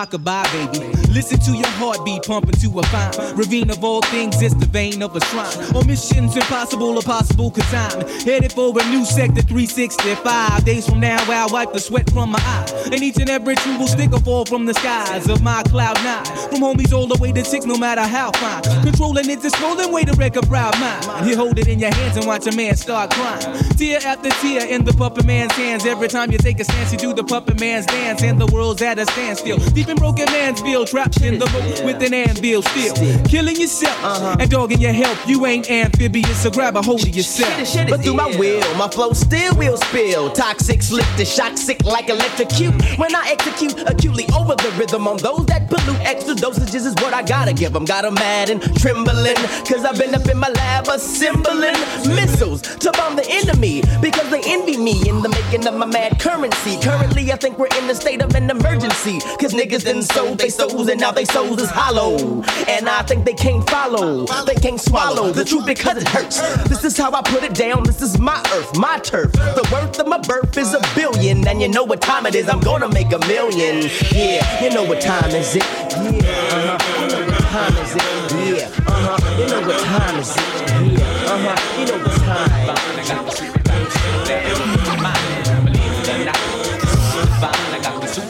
Rockabye, baby. Listen to your heartbeat pumping to a fine ravine of all things. It's the vein of a shrine. Or missions impossible or possible cause I'm headed for a new sector 365. Days from now, I'll wipe the sweat from my eye. And each and every tree will stick or fall from the skies of my cloud nine. From homies all the way to six, no matter how fine. Controlling it's a stolen way to wreck a proud mind. You hold it in your hands and watch a man start crying. Tear after tear in the puppet man's hands. Every time you take a stance, you do the puppet man's dance. And the world's at a standstill. Deep in broken man's bill, trapped in the boat with an anvil still. Killing yourself and dogging your health. You ain't amphibious, so grab a hold of yourself. But through my will, my flow still will spill. Toxic, slick to shock, sick like electrocute. When I execute acutely over the rhythm on those that pollute, extra dosages is what I gotta give them. Got 'em mad and trembling, cause I've been up in my lab assembling missiles to bomb the enemy because they envy me in the making of my mad currency. Currently, I think we're in the state of an emergency, cause niggas then sold they souls and now they souls is hollow. And I think they can't follow, they can't swallow the truth because it hurts. This is how I put it down, this is my earth, my turf. The worth of my birth is a billion, and you know what time it is, I'm gonna make a million. Yeah, you know what time is it? Yeah, uh-huh. You know what time is it? Yeah, uh-huh. You know what time is it? Yeah, uh-huh. You know what time.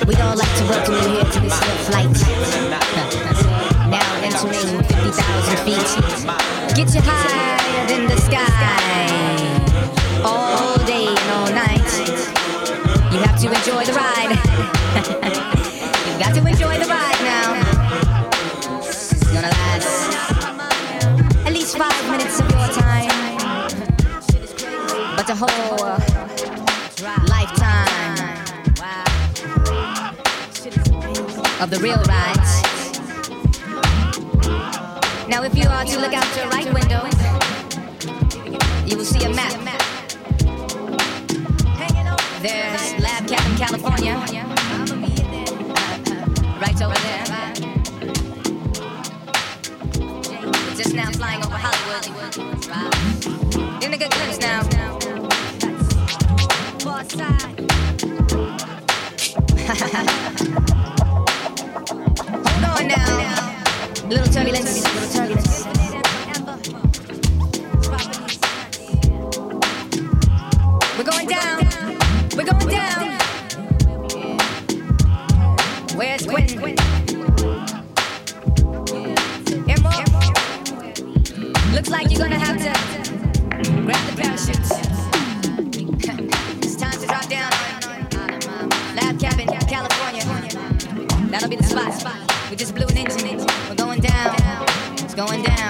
We all like to welcome you here to this here flight. now entering 50,000 feet. Get you higher than the sky. All day and all night. You have to enjoy the ride. Enjoy the ride now. It's gonna last at least five minutes of your time. But the whole lifetime of the real rides. Now, if you are to look out your right window, you will see a map. There's Lab Cabin California, right over there. Just now flying over Hollywood. Getting a good glimpse now. Far Hold on now. Little turbulence, little turbulence. We're going down. We're going down. Where's Quentin? Emerald? Looks like you're gonna have to grab the parachutes. it's time to drop down Lab Cabin, California. That'll be the spot. We just blew an engine. We're going down. It's going down.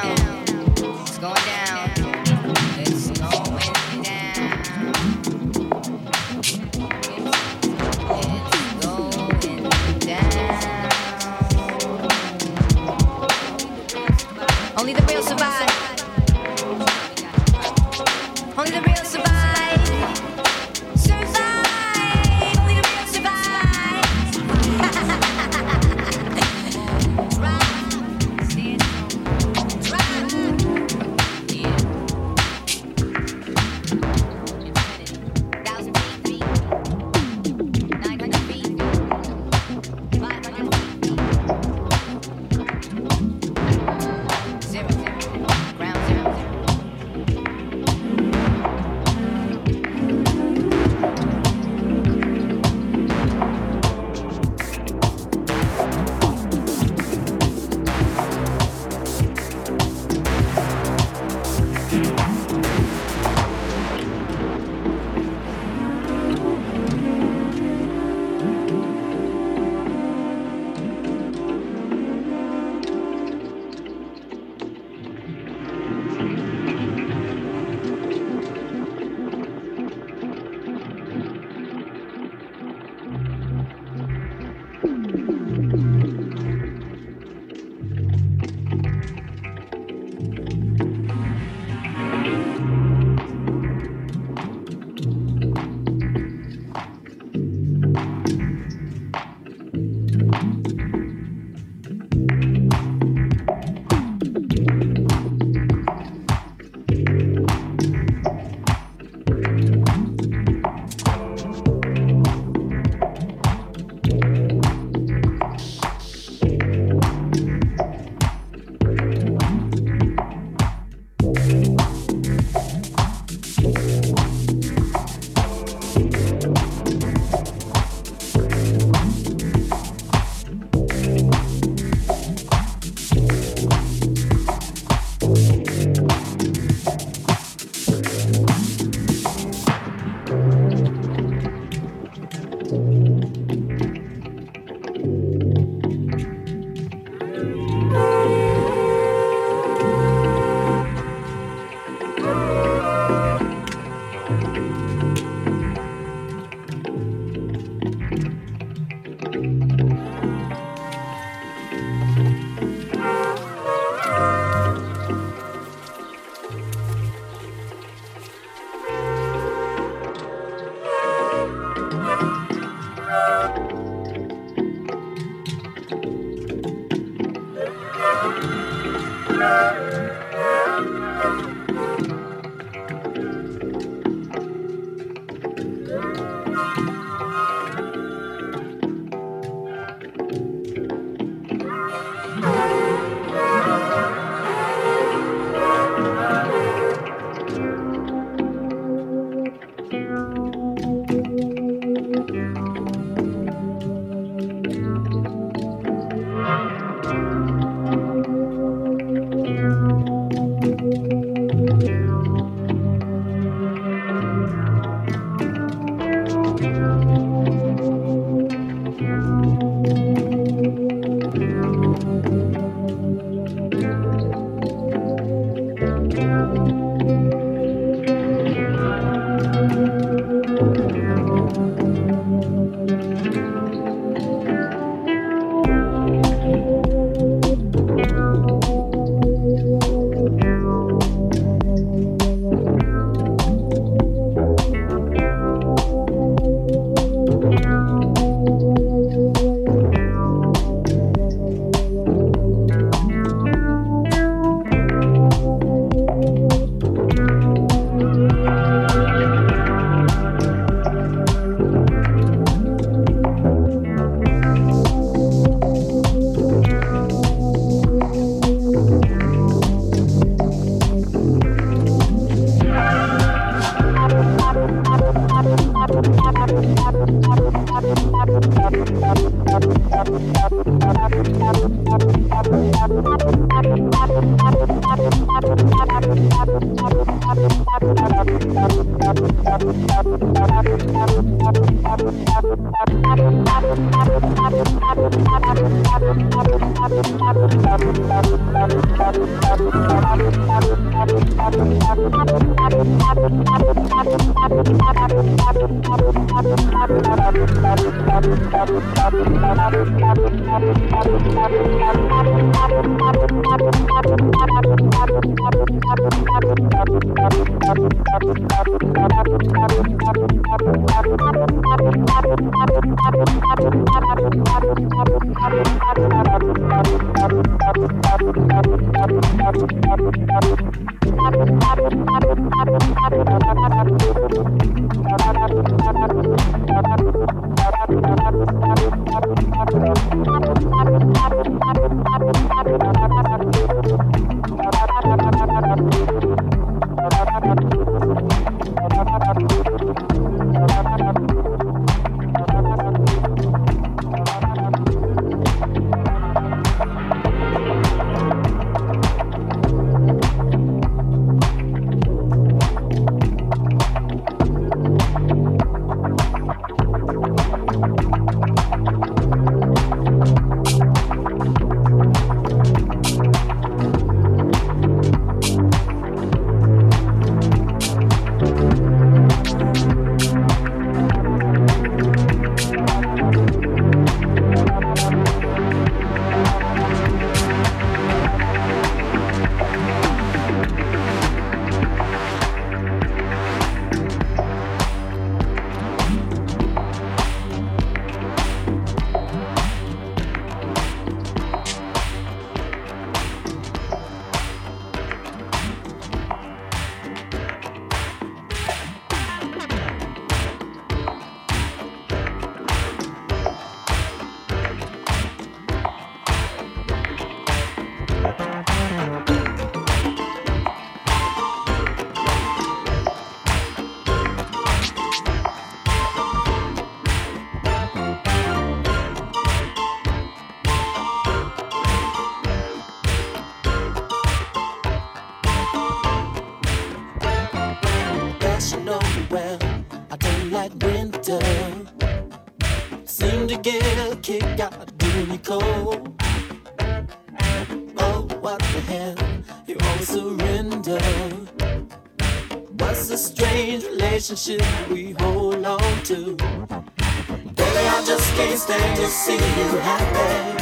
should we hold on to? Baby, I just can't stand to see you happy.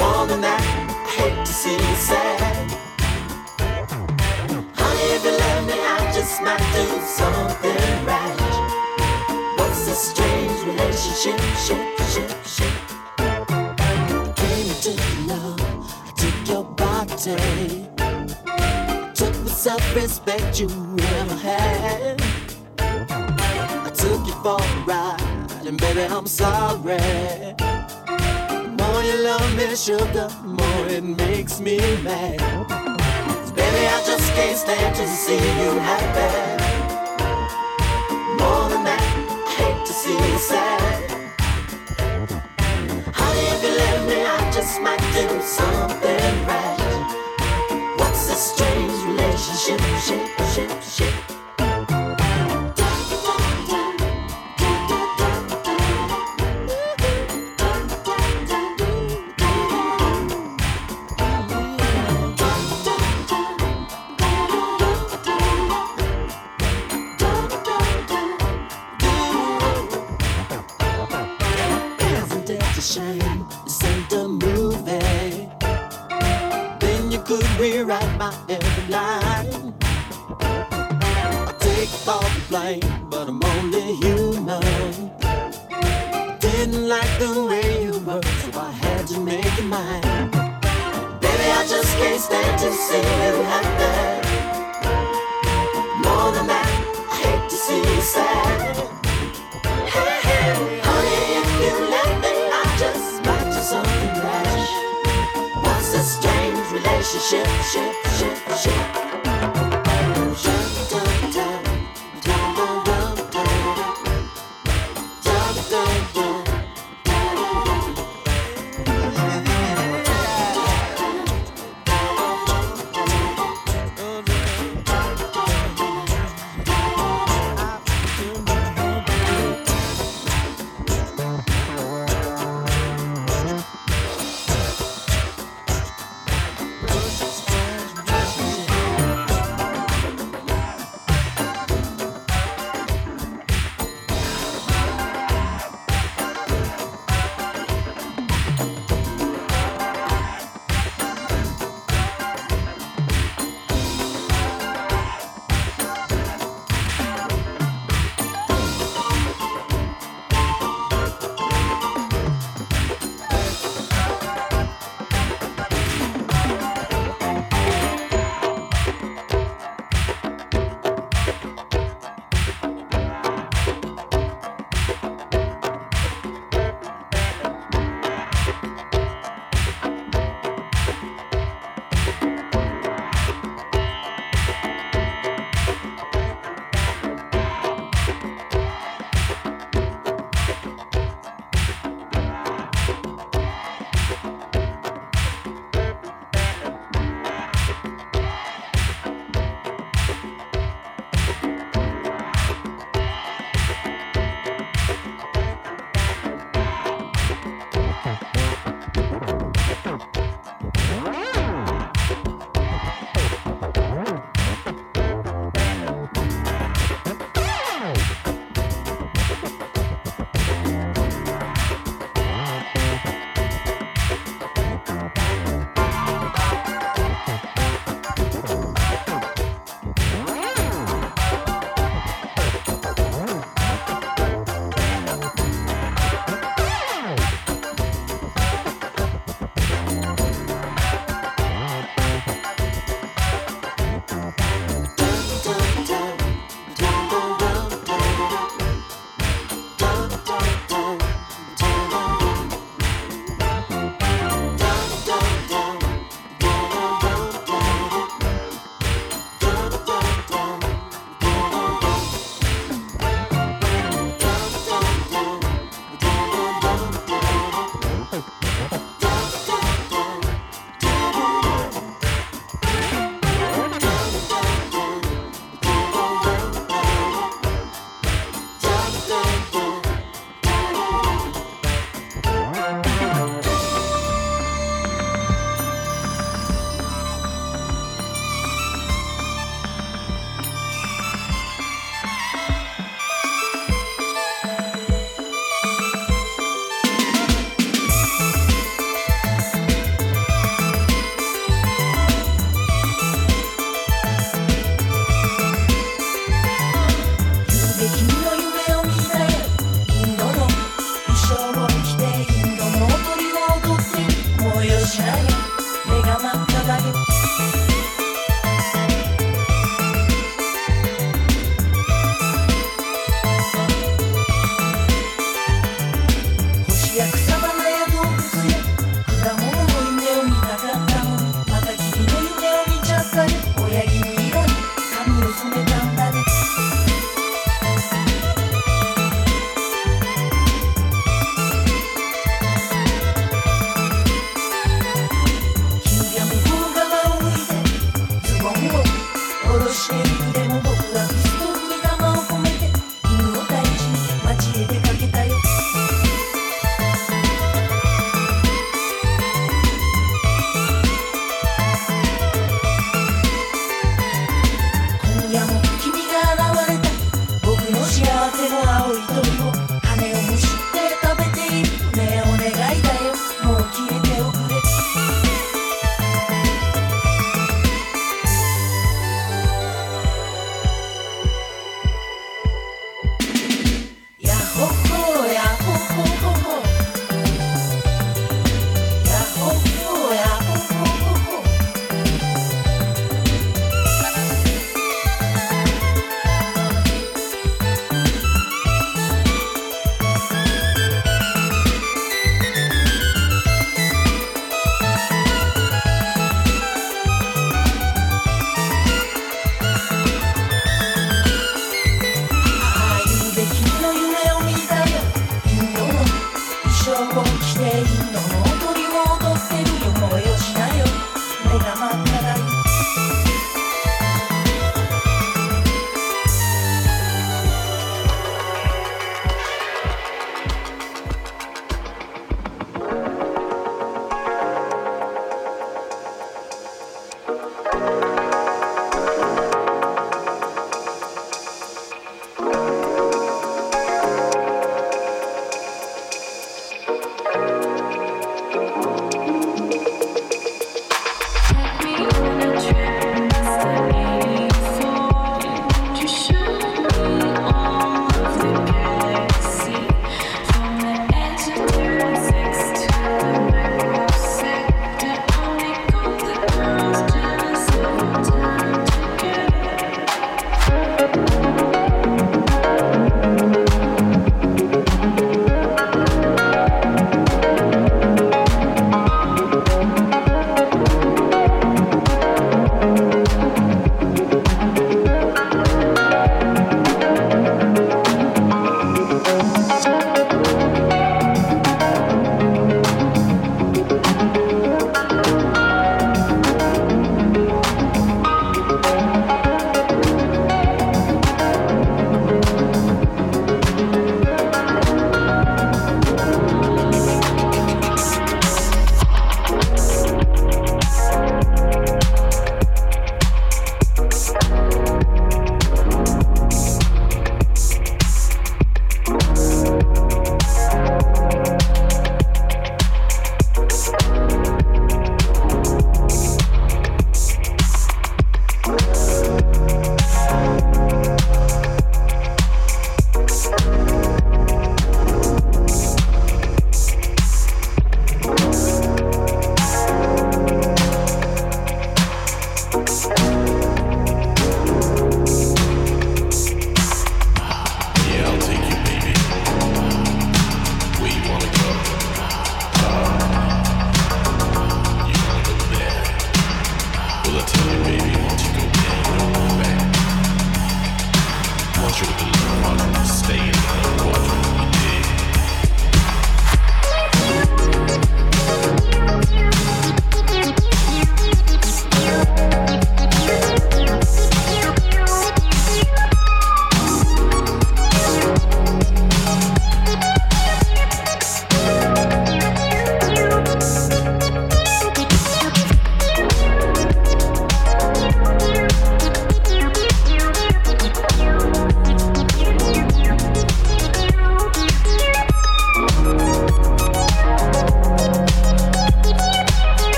More than that, I hate to see you sad. Honey, if you love me, I just might do something right. What's this strange relationship? Shit, shit, shit. Came into love, I took your body, took the self-respect you. I'm sorry. The more you love me, sugar, the more it makes me mad. Baby, I just can't stand to see you happy.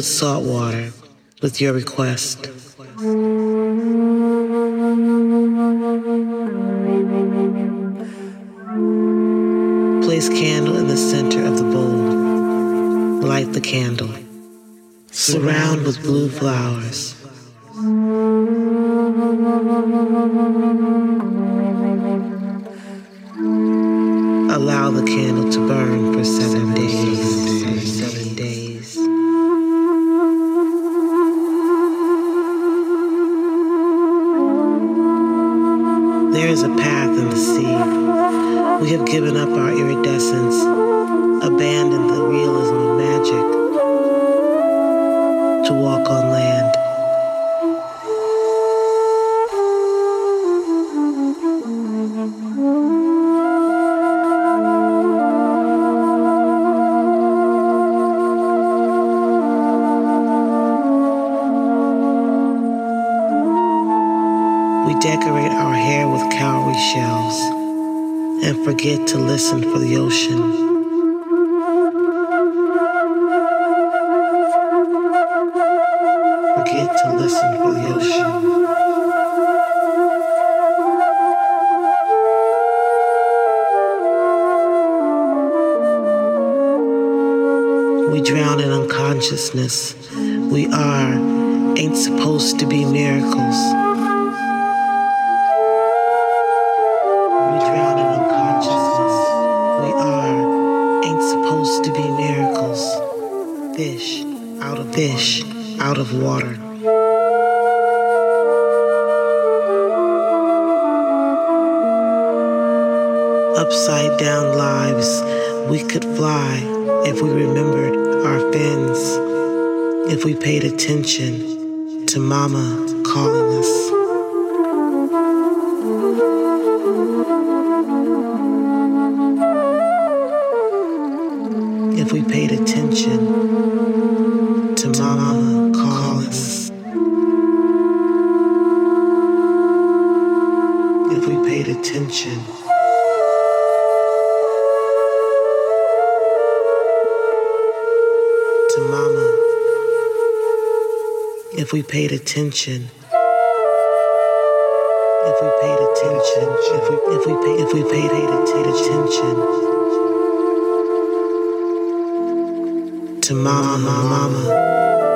with salt water with your request. Place candle in the center of the bowl. Light the candle. Surround with blue flowers. Fish out of fish, out of water. Upside down lives, we could fly if we remembered our fins, if we paid attention to Mama calling us. If we paid attention if we paid attention if we paid attention if we if we paid if we paid attention to mama mama. calling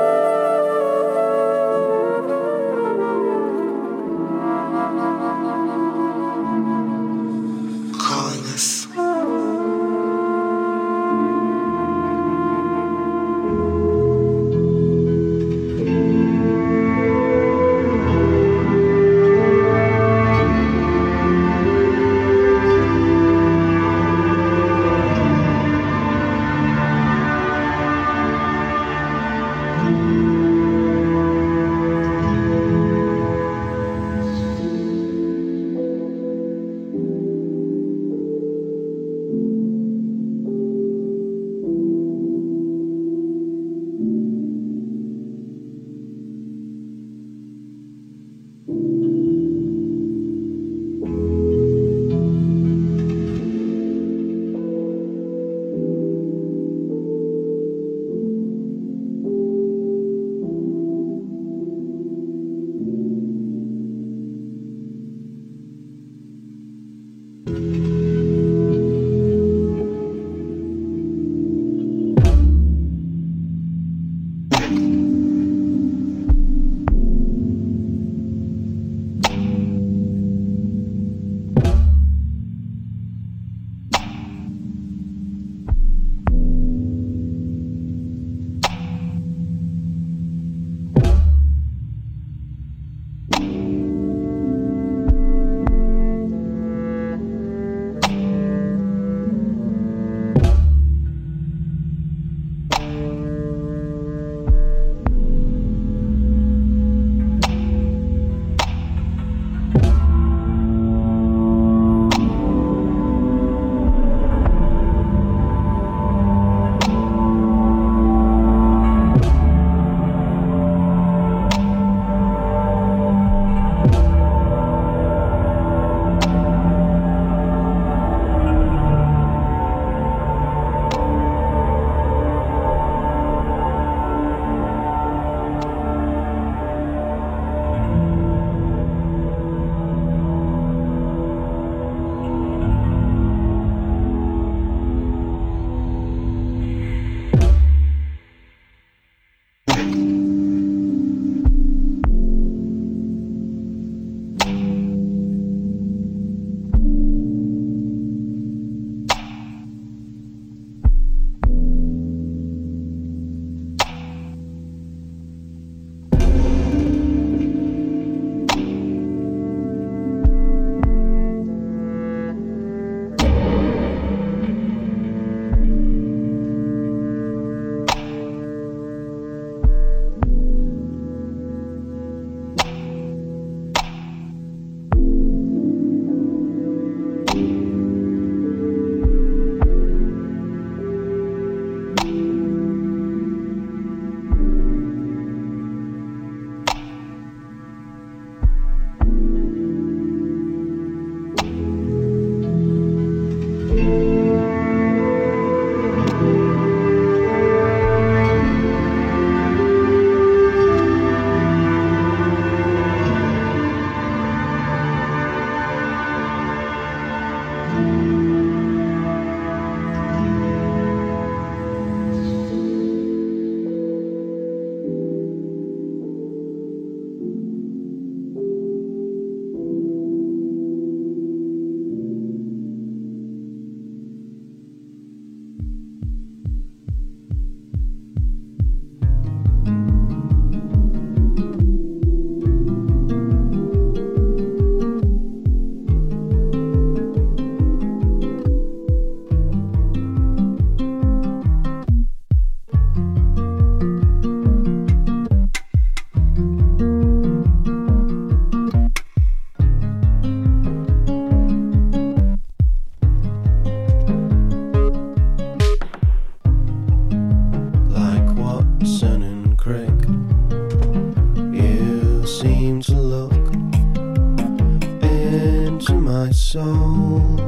into my soul.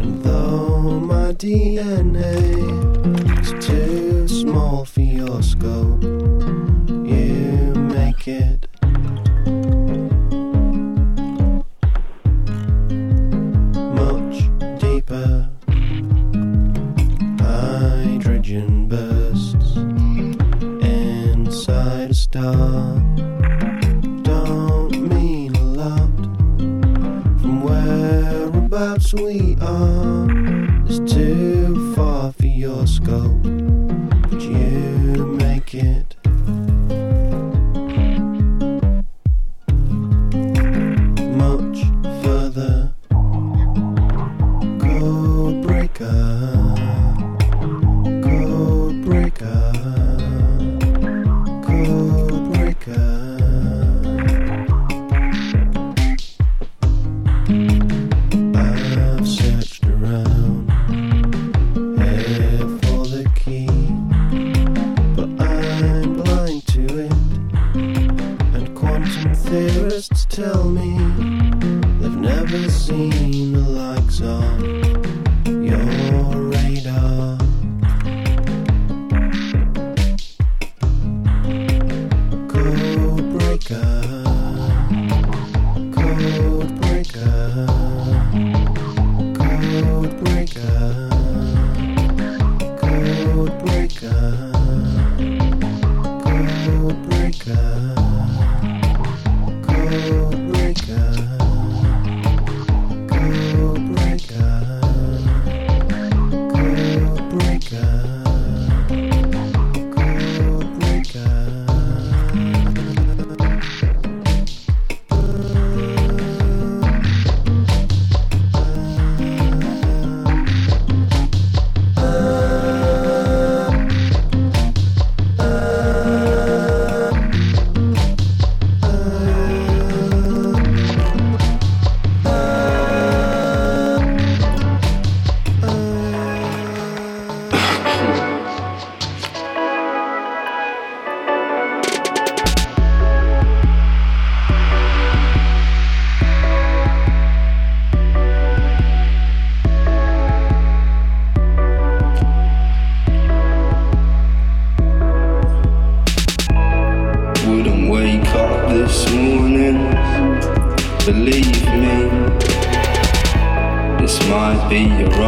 And though my DNA is too small for your scope.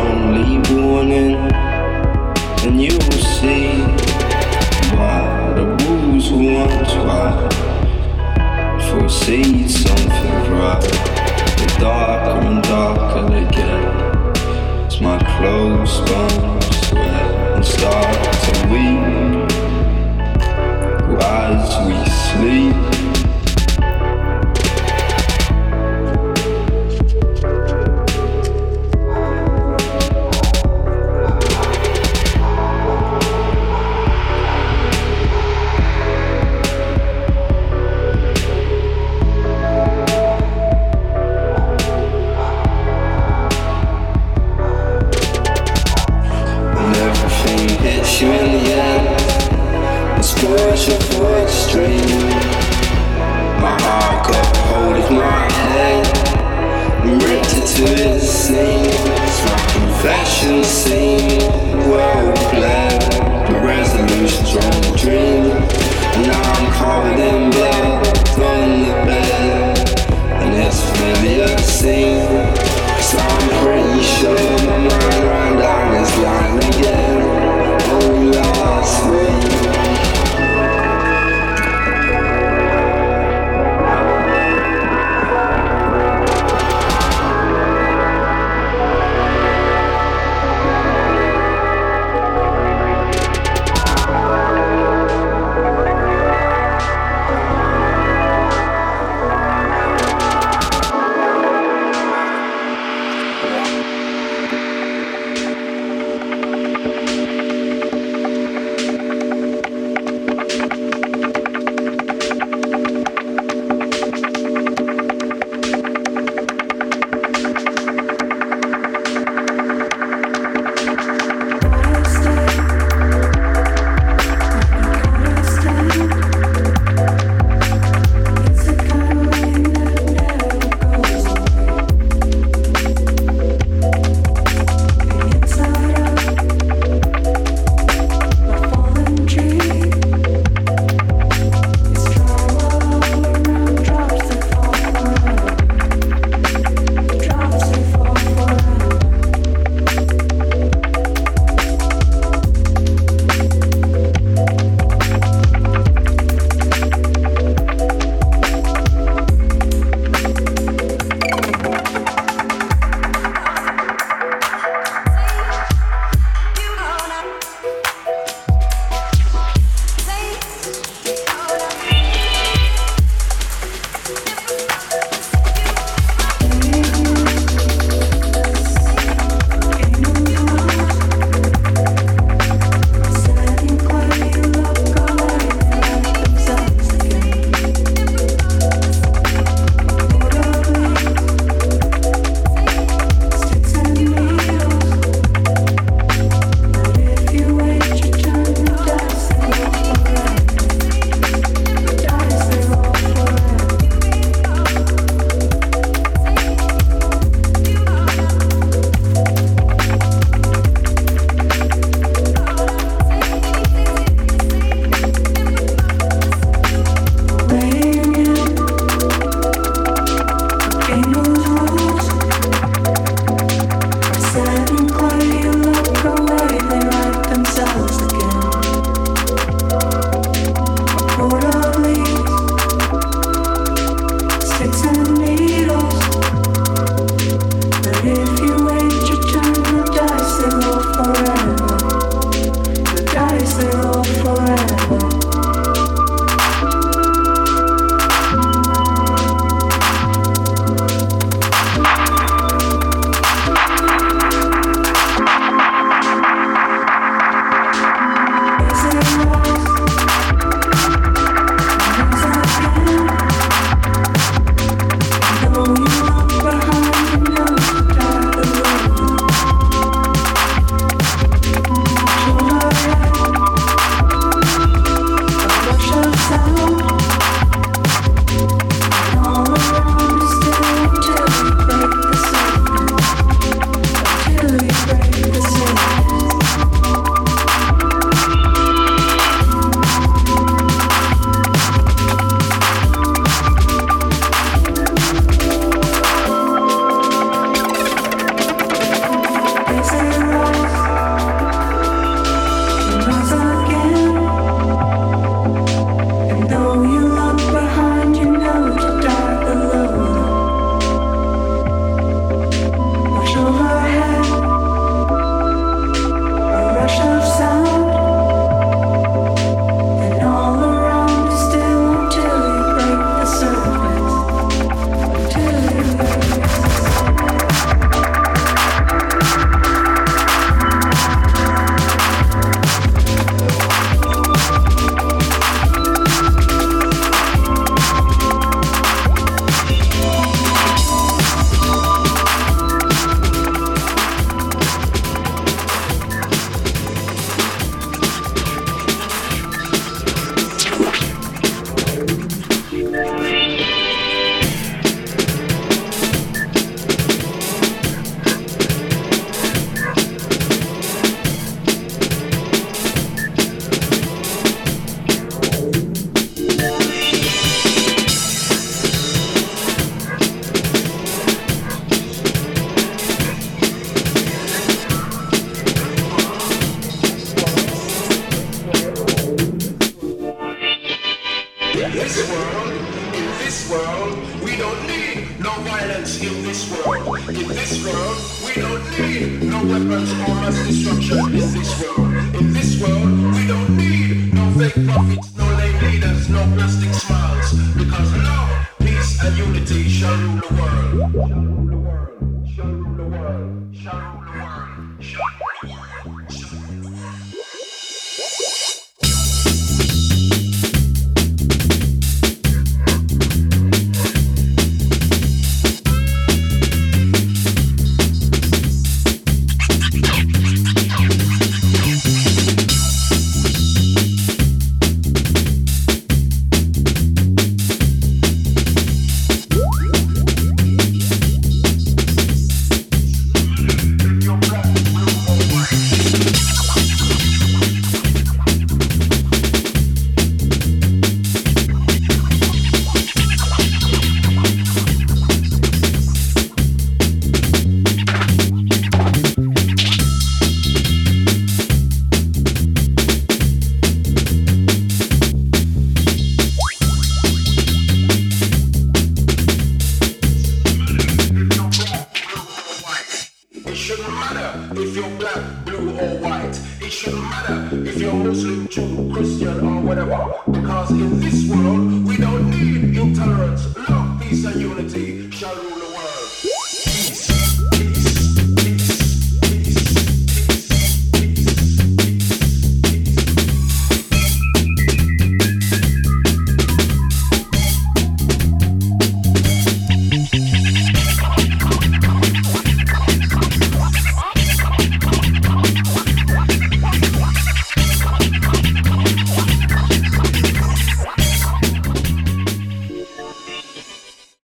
only warning, and you will see why the wolves once why foresee something right. The darker and darker they get, as my clothes burn sweat and start to weep. As we sleep.